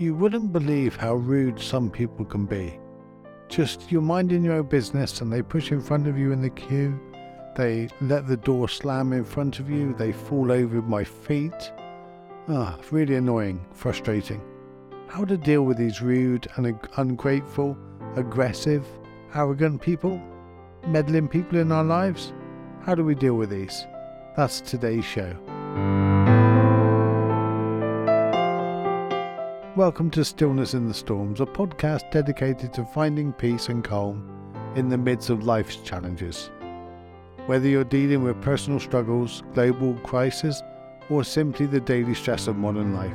You wouldn't believe how rude some people can be. Just you're minding your own business and they push in front of you in the queue. They let the door slam in front of you. They fall over my feet. Ah, really annoying, frustrating. How to deal with these rude and ungrateful, aggressive, arrogant people? Meddling people in our lives? How do we deal with these? That's today's show. Welcome to Stillness in the Storms, a podcast dedicated to finding peace and calm in the midst of life's challenges. Whether you're dealing with personal struggles, global crisis, or simply the daily stress of modern life,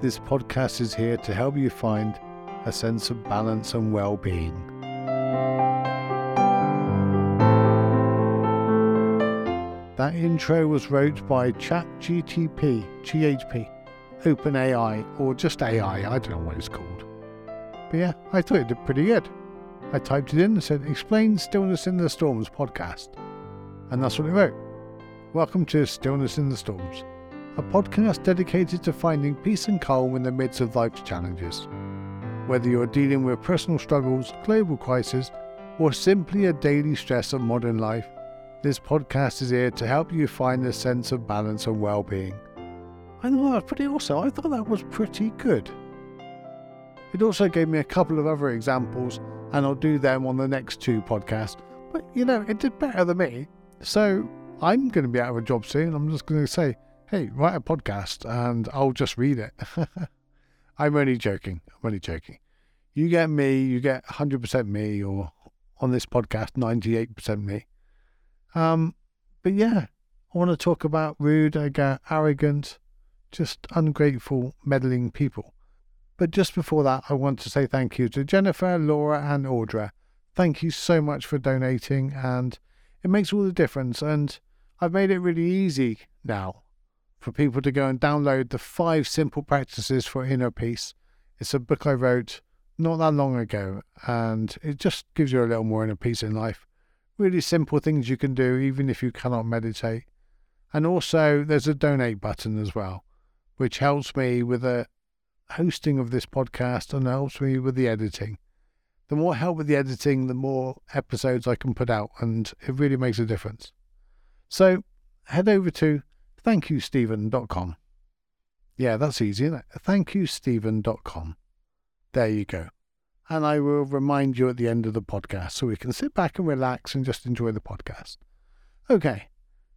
this podcast is here to help you find a sense of balance and well being. That intro was wrote by ChatGTP, GHP. OpenAI or just AI, I don't know what it's called. But yeah, I thought it did pretty good. I typed it in and said, Explain Stillness in the Storms podcast. And that's what it wrote. Welcome to Stillness in the Storms, a podcast dedicated to finding peace and calm in the midst of life's challenges. Whether you're dealing with personal struggles, global crisis, or simply a daily stress of modern life, this podcast is here to help you find a sense of balance and well being. I thought that was pretty awesome. I thought that was pretty good. It also gave me a couple of other examples, and I'll do them on the next two podcasts. But you know, it did better than me. So I'm going to be out of a job soon. I'm just going to say, hey, write a podcast and I'll just read it. I'm only joking. I'm only joking. You get me, you get 100% me, or on this podcast, 98% me. Um, but yeah, I want to talk about rude, arrogant, just ungrateful, meddling people. But just before that, I want to say thank you to Jennifer, Laura, and Audra. Thank you so much for donating, and it makes all the difference. And I've made it really easy now for people to go and download the five simple practices for inner peace. It's a book I wrote not that long ago, and it just gives you a little more inner peace in life. Really simple things you can do, even if you cannot meditate. And also, there's a donate button as well which helps me with the hosting of this podcast and helps me with the editing. The more help with the editing, the more episodes I can put out, and it really makes a difference. So head over to thankyousteven.com. Yeah, that's easy, isn't it? Thankyousteven.com. There you go. And I will remind you at the end of the podcast so we can sit back and relax and just enjoy the podcast. Okay,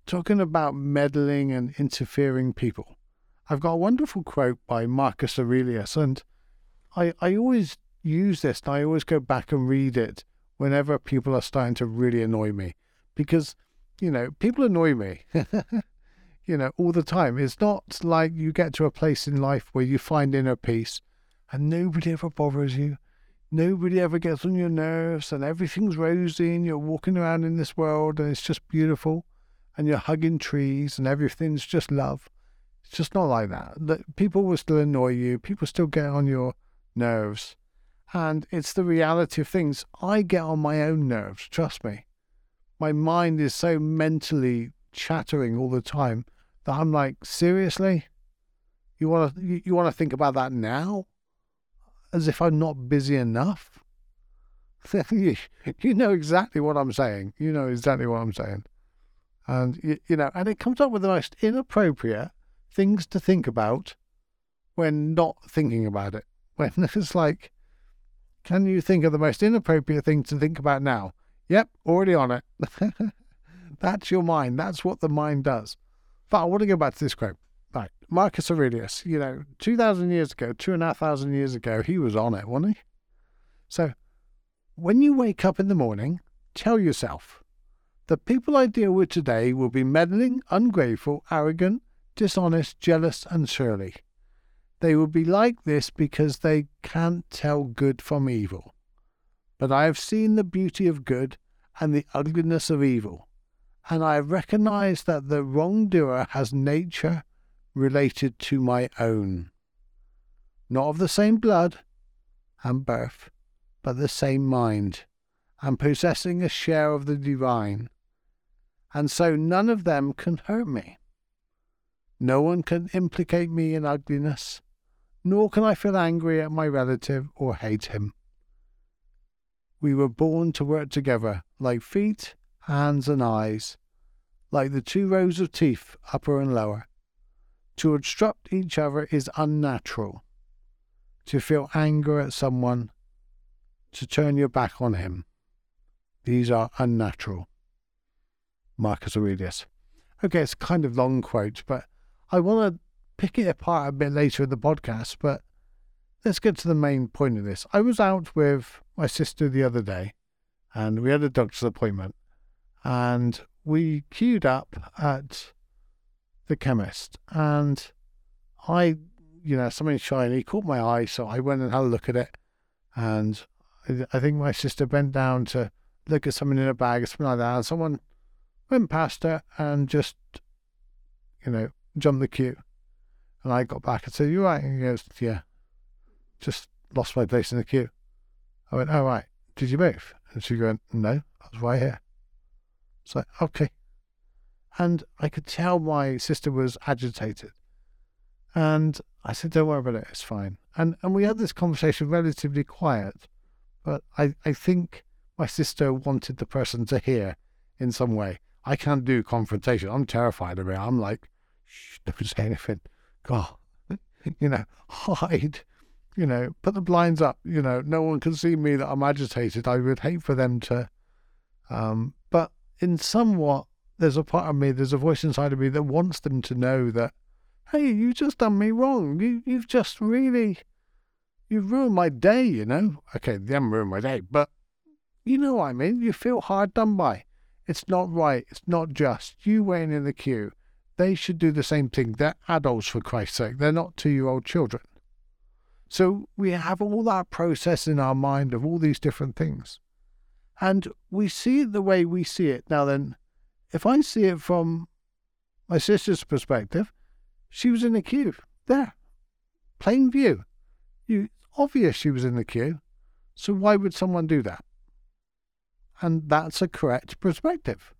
talking about meddling and interfering people. I've got a wonderful quote by Marcus Aurelius, and I, I always use this and I always go back and read it whenever people are starting to really annoy me because, you know, people annoy me, you know, all the time. It's not like you get to a place in life where you find inner peace and nobody ever bothers you. Nobody ever gets on your nerves and everything's rosy and you're walking around in this world and it's just beautiful and you're hugging trees and everything's just love. It's just not like that. People will still annoy you. People still get on your nerves. And it's the reality of things. I get on my own nerves, trust me. My mind is so mentally chattering all the time that I'm like, seriously? You want to you, want to think about that now? As if I'm not busy enough? you, you know exactly what I'm saying. You know exactly what I'm saying. And you, you know, and it comes up with the most inappropriate things to think about when not thinking about it. When it's like, can you think of the most inappropriate thing to think about now? Yep, already on it. That's your mind. That's what the mind does. But I want to go back to this quote. Right. Marcus Aurelius, you know, 2,000 years ago, two and a half thousand years ago, he was on it, wasn't he? So when you wake up in the morning, tell yourself, the people I deal with today will be meddling, ungrateful, arrogant, dishonest, jealous, and surly. They will be like this because they can't tell good from evil. But I have seen the beauty of good and the ugliness of evil, and I have recognized that the wrongdoer has nature related to my own. Not of the same blood and birth, but the same mind, and possessing a share of the divine. And so none of them can hurt me. No one can implicate me in ugliness. nor can I feel angry at my relative or hate him. We were born to work together like feet, hands, and eyes, like the two rows of teeth, upper and lower. To obstruct each other is unnatural. To feel anger at someone, to turn your back on him, these are unnatural. Marcus Aurelius. Okay, it's kind of long quote, but I want to pick it apart a bit later in the podcast. But let's get to the main point of this. I was out with my sister the other day, and we had a doctor's appointment, and we queued up at the chemist, and I, you know, something shiny caught my eye, so I went and had a look at it, and I think my sister bent down to look at something in a bag or something like that, and someone went past her and just, you know, jumped the queue. And I got back and said, You right? And he goes, Yeah. Just lost my place in the queue. I went, Oh, right. Did you move? And she went, No, I was right here. It's like, Okay. And I could tell my sister was agitated. And I said, Don't worry about it, it's fine. And and we had this conversation relatively quiet. But I, I think my sister wanted the person to hear in some way. I can't do confrontation. I'm terrified of it. I'm like, shh, don't say anything. God, you know, hide, you know, put the blinds up. You know, no one can see me that I'm agitated. I would hate for them to. Um, but in somewhat, there's a part of me, there's a voice inside of me that wants them to know that, hey, you just done me wrong. You, you've just really, you've ruined my day, you know. Okay, they haven't ruined my day, but you know what I mean. You feel hard done by. It's not right. It's not just. You waiting in the queue. They should do the same thing. They're adults, for Christ's sake. They're not two year old children. So we have all that process in our mind of all these different things. And we see it the way we see it. Now, then, if I see it from my sister's perspective, she was in the queue. There. Plain view. You obvious she was in the queue. So why would someone do that? And that's a correct perspective.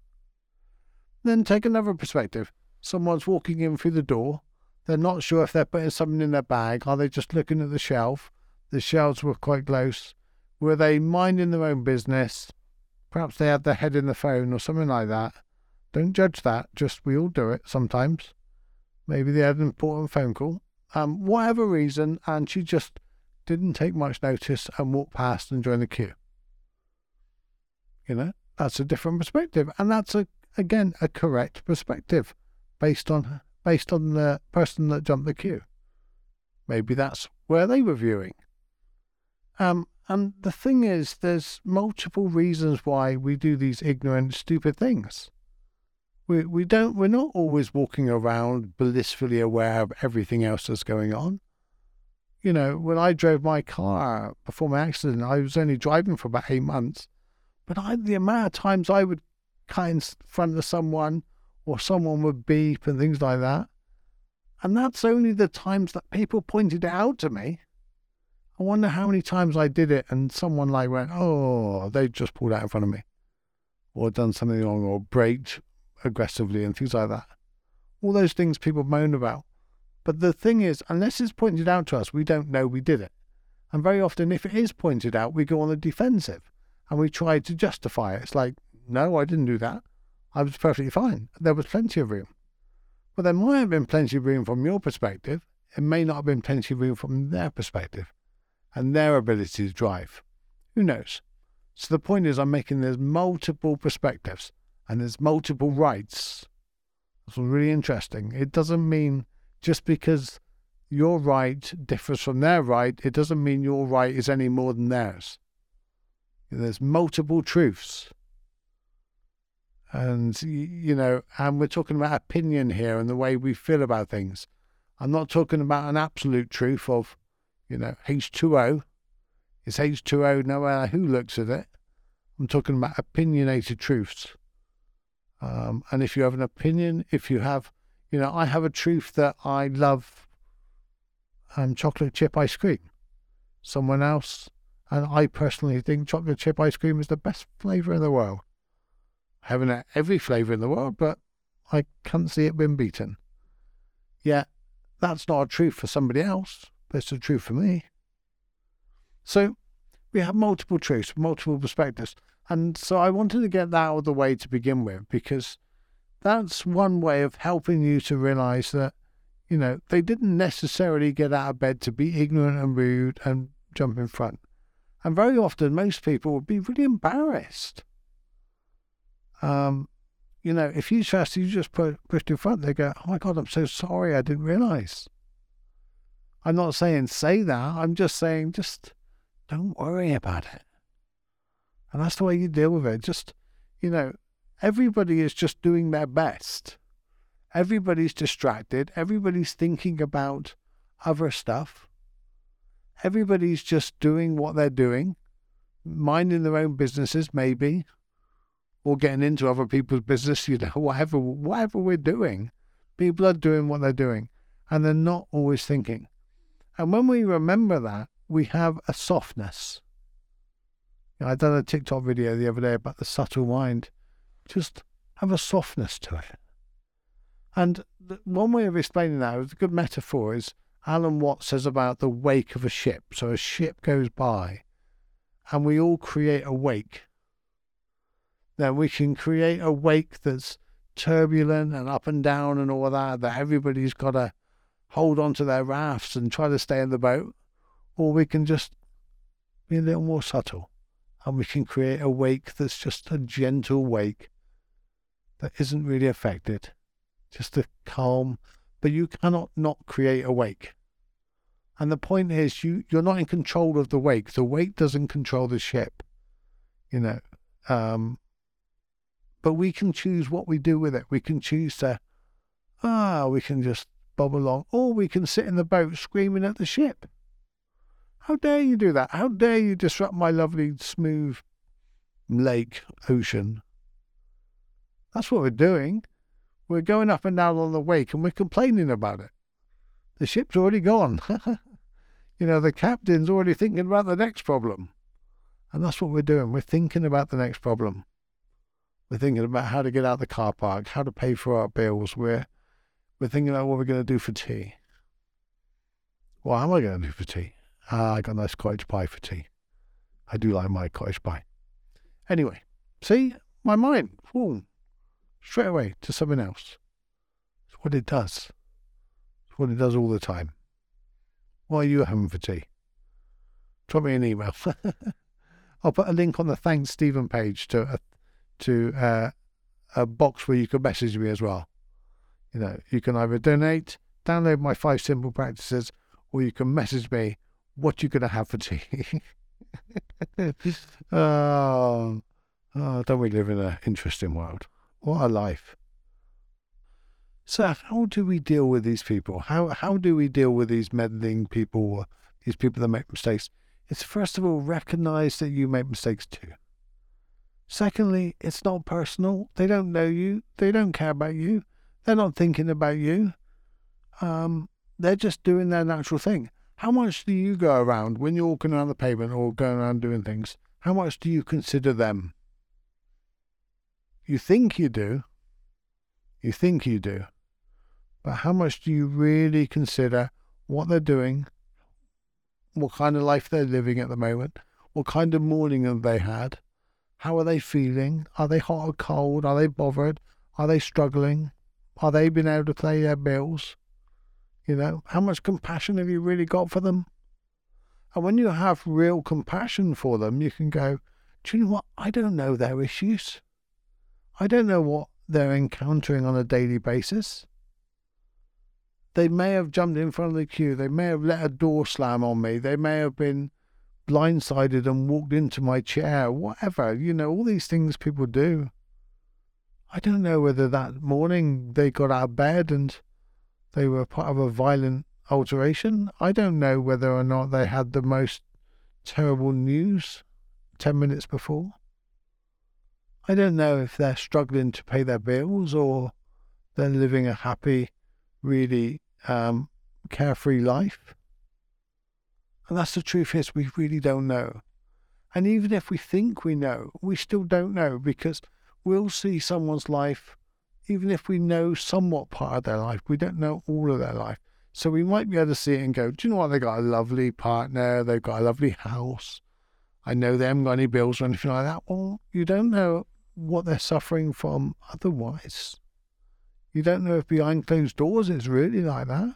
Then take another perspective. Someone's walking in through the door. They're not sure if they're putting something in their bag. Are they just looking at the shelf? The shelves were quite close. Were they minding their own business? Perhaps they had their head in the phone or something like that. Don't judge that. Just we all do it sometimes. Maybe they had an important phone call. Um, whatever reason, and she just didn't take much notice and walked past and joined the queue. You know, that's a different perspective, and that's a again a correct perspective based on based on the person that jumped the queue. Maybe that's where they were viewing. Um, and the thing is, there's multiple reasons why we do these ignorant, stupid things. We we don't we're not always walking around blissfully aware of everything else that's going on. You know, when I drove my car before my accident, I was only driving for about eight months. But I, the amount of times I would cut in front of someone or someone would beep and things like that. And that's only the times that people pointed it out to me. I wonder how many times I did it and someone like went, oh, they just pulled out in front of me or done something wrong or braked aggressively and things like that. All those things people moan about. But the thing is, unless it's pointed out to us, we don't know we did it. And very often, if it is pointed out, we go on the defensive and we try to justify it. It's like, no, I didn't do that. I was perfectly fine. There was plenty of room. Well, there might have been plenty of room from your perspective. It may not have been plenty of room from their perspective and their ability to drive. Who knows? So the point is, I'm making there's multiple perspectives and there's multiple rights. That's really interesting. It doesn't mean just because your right differs from their right, it doesn't mean your right is any more than theirs. There's multiple truths. And, you know, and we're talking about opinion here and the way we feel about things. I'm not talking about an absolute truth of, you know, H2O. It's H2O no matter who looks at it. I'm talking about opinionated truths. Um, and if you have an opinion, if you have, you know, I have a truth that I love um, chocolate chip ice cream. Someone else and I personally think chocolate chip ice cream is the best flavour in the world. Had every flavour in the world, but I can't see it being beaten. Yeah, that's not a truth for somebody else, but it's the truth for me. So we have multiple truths, multiple perspectives. And so I wanted to get that out of the way to begin with because that's one way of helping you to realize that, you know, they didn't necessarily get out of bed to be ignorant and rude and jump in front. And very often, most people would be really embarrassed. Um, you know, if you trust, you just put pushed in front, they go, "Oh my God, I'm so sorry, I didn't realize." I'm not saying say that. I'm just saying just don't worry about it. And that's the way you deal with it. Just, you know, everybody is just doing their best. Everybody's distracted. Everybody's thinking about other stuff. Everybody's just doing what they're doing, minding their own businesses, maybe, or getting into other people's business, you know, whatever, whatever we're doing. People are doing what they're doing, and they're not always thinking. And when we remember that, we have a softness. You know, I done a TikTok video the other day about the subtle mind. Just have a softness to it. And one way of explaining that, a good metaphor, is Alan Watts says about the wake of a ship. So a ship goes by, and we all create a wake. Then we can create a wake that's turbulent and up and down and all that, that everybody's got to hold on to their rafts and try to stay in the boat or we can just be a little more subtle and we can create a wake that's just a gentle wake that isn't really affected, just a calm, but you cannot not create a wake. And the point is, you, you're not in control of the wake. The wake doesn't control the ship, you know. Um, but we can choose what we do with it. We can choose to, ah, we can just bob along, or we can sit in the boat screaming at the ship. How dare you do that? How dare you disrupt my lovely, smooth lake, ocean? That's what we're doing. We're going up and down on the wake and we're complaining about it. The ship's already gone. you know, the captain's already thinking about the next problem. And that's what we're doing. We're thinking about the next problem. We're thinking about how to get out of the car park, how to pay for our bills. We're, we're thinking about what we're going to do for tea. What am I going to do for tea? Ah, I got a nice cottage pie for tea. I do like my cottage pie. Anyway, see, my mind, boom, straight away to something else. It's what it does. It's what it does all the time. What are you having for tea? Drop me an email. I'll put a link on the Thanks Stephen page to a, to uh, a box where you can message me as well. You know, you can either donate, download my five simple practices, or you can message me what you're going to have for tea. oh, oh, don't we live in an interesting world? What a life. So, how do we deal with these people? How how do we deal with these meddling people, these people that make mistakes? It's first of all recognize that you make mistakes too. Secondly, it's not personal. They don't know you. They don't care about you. They're not thinking about you. Um, they're just doing their natural thing. How much do you go around when you're walking around the pavement or going around doing things? How much do you consider them? You think you do. You think you do. But how much do you really consider what they're doing, what kind of life they're living at the moment, what kind of morning have they had, how are they feeling, are they hot or cold, are they bothered, are they struggling, are they being able to pay their bills, you know, how much compassion have you really got for them? And when you have real compassion for them, you can go, do you know what? I don't know their issues. I don't know what they're encountering on a daily basis. They may have jumped in front of the queue. They may have let a door slam on me. They may have been blindsided and walked into my chair. Whatever. You know, all these things people do. I don't know whether that morning they got out of bed and they were part of a violent alteration. I don't know whether or not they had the most terrible news 10 minutes before. I don't know if they're struggling to pay their bills or they're living a happy, really um, carefree life. And that's the truth is we really don't know. And even if we think we know, we still don't know because we'll see someone's life even if we know somewhat part of their life, we don't know all of their life. So we might be able to see it and go, do you know what? They've got a lovely partner, they've got a lovely house. I know they haven't got any bills or anything like that. Well, you don't know what they're suffering from otherwise. You don't know if behind closed doors it's really like that.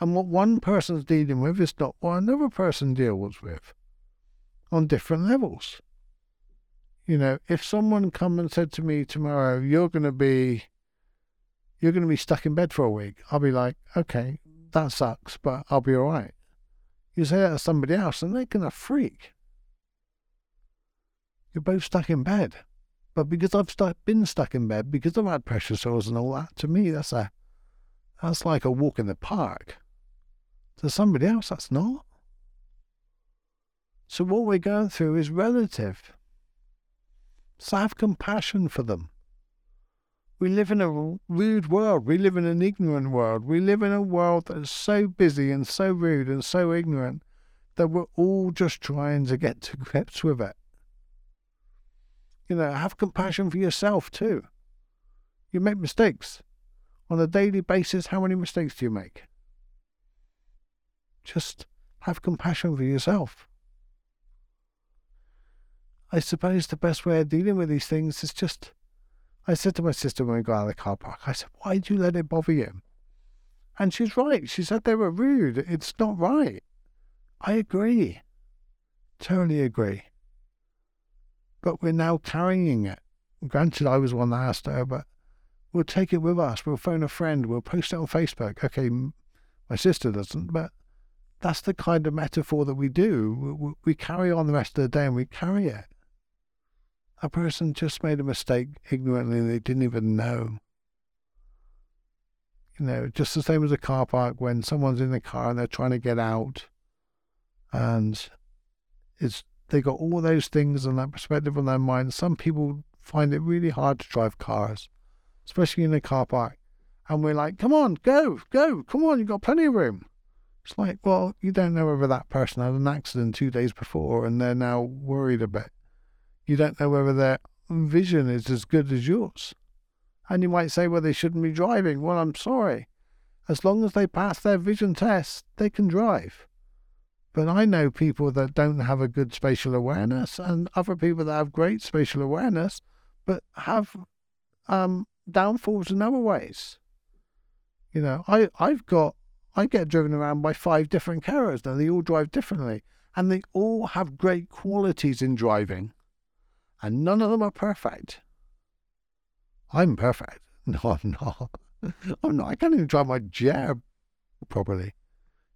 And what one person's dealing with is not what another person deals with on different levels. You know, if someone come and said to me tomorrow, you're going to be, you're going to be stuck in bed for a week, I'll be like, okay, that sucks, but I'll be all right. You say that to somebody else and they're going to freak. You're both stuck in bed. But because I've stuck, been stuck in bed, because I've had pressure sores and all that, to me, that's a, that's like a walk in the park. To somebody else, that's not. So what we're going through is relative. So have compassion for them. We live in a rude world. We live in an ignorant world. We live in a world that's so busy and so rude and so ignorant that we're all just trying to get to grips with it. You know, have compassion for yourself too. You make mistakes. On a daily basis, how many mistakes do you make? Just have compassion for yourself. I suppose the best way of dealing with these things is just. I said to my sister when we got out of the car park, I said, Why do you let it bother you? And she's right. She said they were rude. It's not right. I agree. Totally agree. But we're now carrying it. Granted, I was one that asked her, but we'll take it with us. We'll phone a friend. We'll post it on Facebook. Okay, my sister doesn't, but that's the kind of metaphor that we do. We, carry on the rest of the day and we carry it a person just made a mistake ignorantly and they didn't even know. You know, just the same as a car park when someone's in the car and they're trying to get out and it's they got all those things and that perspective on their mind. Some people find it really hard to drive cars, especially in a car park. And we're like, come on, go, go, come on, you've got plenty of room. It's like, well, you don't know whether that person had an accident two days before and they're now worried a bit you don't know whether their vision is as good as yours. And you might say, well, they shouldn't be driving. Well, I'm sorry. As long as they pass their vision test, they can drive. But I know people that don't have a good spatial awareness and other people that have great spatial awareness, but have um, downfalls in other ways. You know, I, I've got, I get driven around by five different carers now. They all drive differently and they all have great qualities in driving and none of them are perfect. I'm perfect. No, I'm not. I'm not. I can't even drive my jet properly.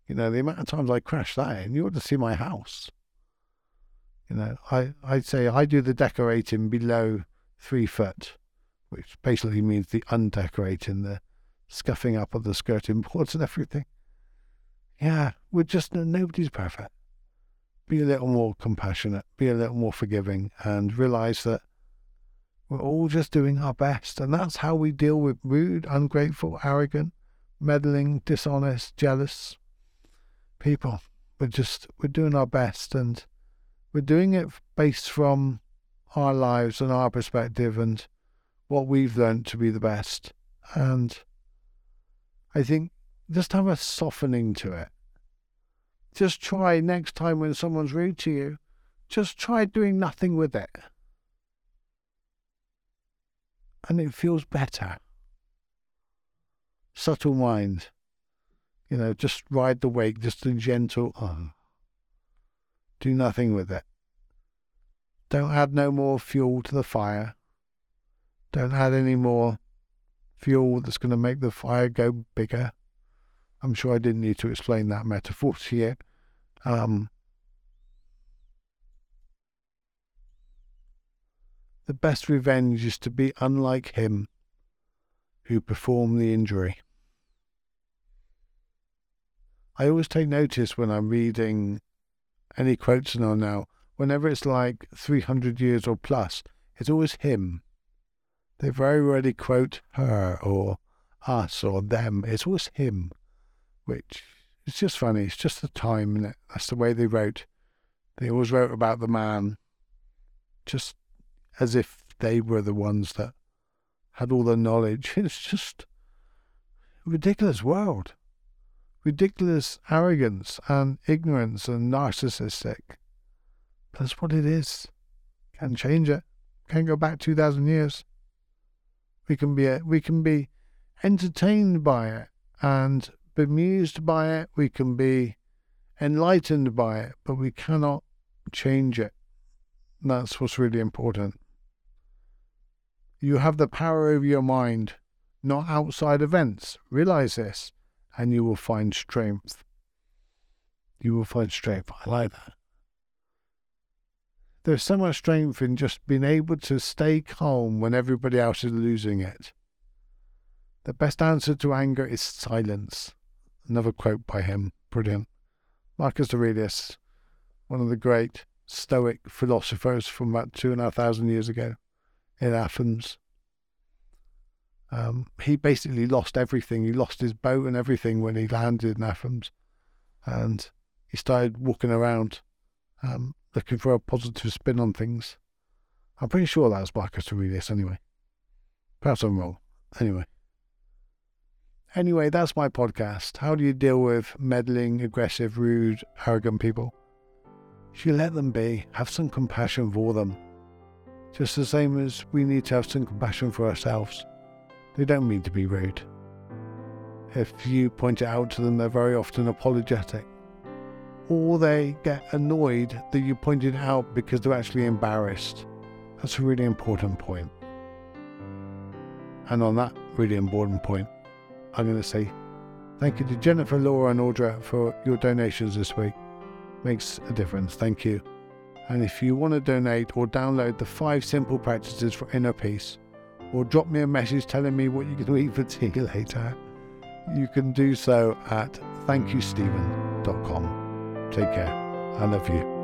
You know, the amount of times I crash that in, you ought to see my house. You know, I, I'd say I do the decorating below three foot, which basically means the undecorating, the scuffing up of the skirting boards and everything. Yeah, we're just, nobody's perfect be a little more compassionate, be a little more forgiving, and realize that we're all just doing our best. And that's how we deal with rude, ungrateful, arrogant, meddling, dishonest, jealous people. We're just, we're doing our best and we're doing it based from our lives and our perspective and what we've learned to be the best. And I think just have a softening to it just try next time when someone's rude to you, just try doing nothing with it. And it feels better. Subtle mind. You know, just ride the wake, just a gentle, oh. do nothing with it. Don't add no more fuel to the fire. Don't add any more fuel that's going to make the fire go bigger. I'm sure I didn't need to explain that metaphor to you. Um, the best revenge is to be unlike him who performed the injury. I always take notice when I'm reading any quotes now now, whenever it's like 300 years or plus, it's always him. They very rarely quote her or us or them. It's always him, which it's just funny. It's just the time, that's the way they wrote. They always wrote about the man, just as if they were the ones that had all the knowledge. It's just ridiculous world. ridiculous arrogance and ignorance and narcissistic. That's what it is. Can't change it. Can't go back two thousand years. We can be we can be entertained by it and bemused by it. We can be enlightened by it, but we cannot change it. That's what's really important. You have the power over your mind, not outside events. Realize this, and you will find strength. You will find strength. I like that. There's so much strength in just being able to stay calm when everybody else is losing it. The best answer to anger is silence. Another quote by him. Brilliant. Marcus Aurelius, one of the great Stoic philosophers from about two and a half thousand years ago in Athens. Um, he basically lost everything. He lost his boat and everything when he landed in Athens. And he started walking around um, looking for a positive spin on things. I'm pretty sure that was Marcus Aurelius anyway. Perhaps I'm wrong. Anyway. Anyway, that's my podcast. How do you deal with meddling, aggressive, rude, arrogant people? You let them be, have some compassion for them. Just the same as we need to have some compassion for ourselves. They don't mean to be rude. If you point it out to them, they're very often apologetic or they get annoyed that you pointed out because they're actually embarrassed. That's a really important point. And on that really important point, I'm going to say thank you to Jennifer, Laura, and Audra for your donations this week. Makes a difference. Thank you. And if you want to donate or download the five simple practices for inner peace, or drop me a message telling me what you're going to eat for tea later, you can do so at thankyousteven.com. Take care. I love you.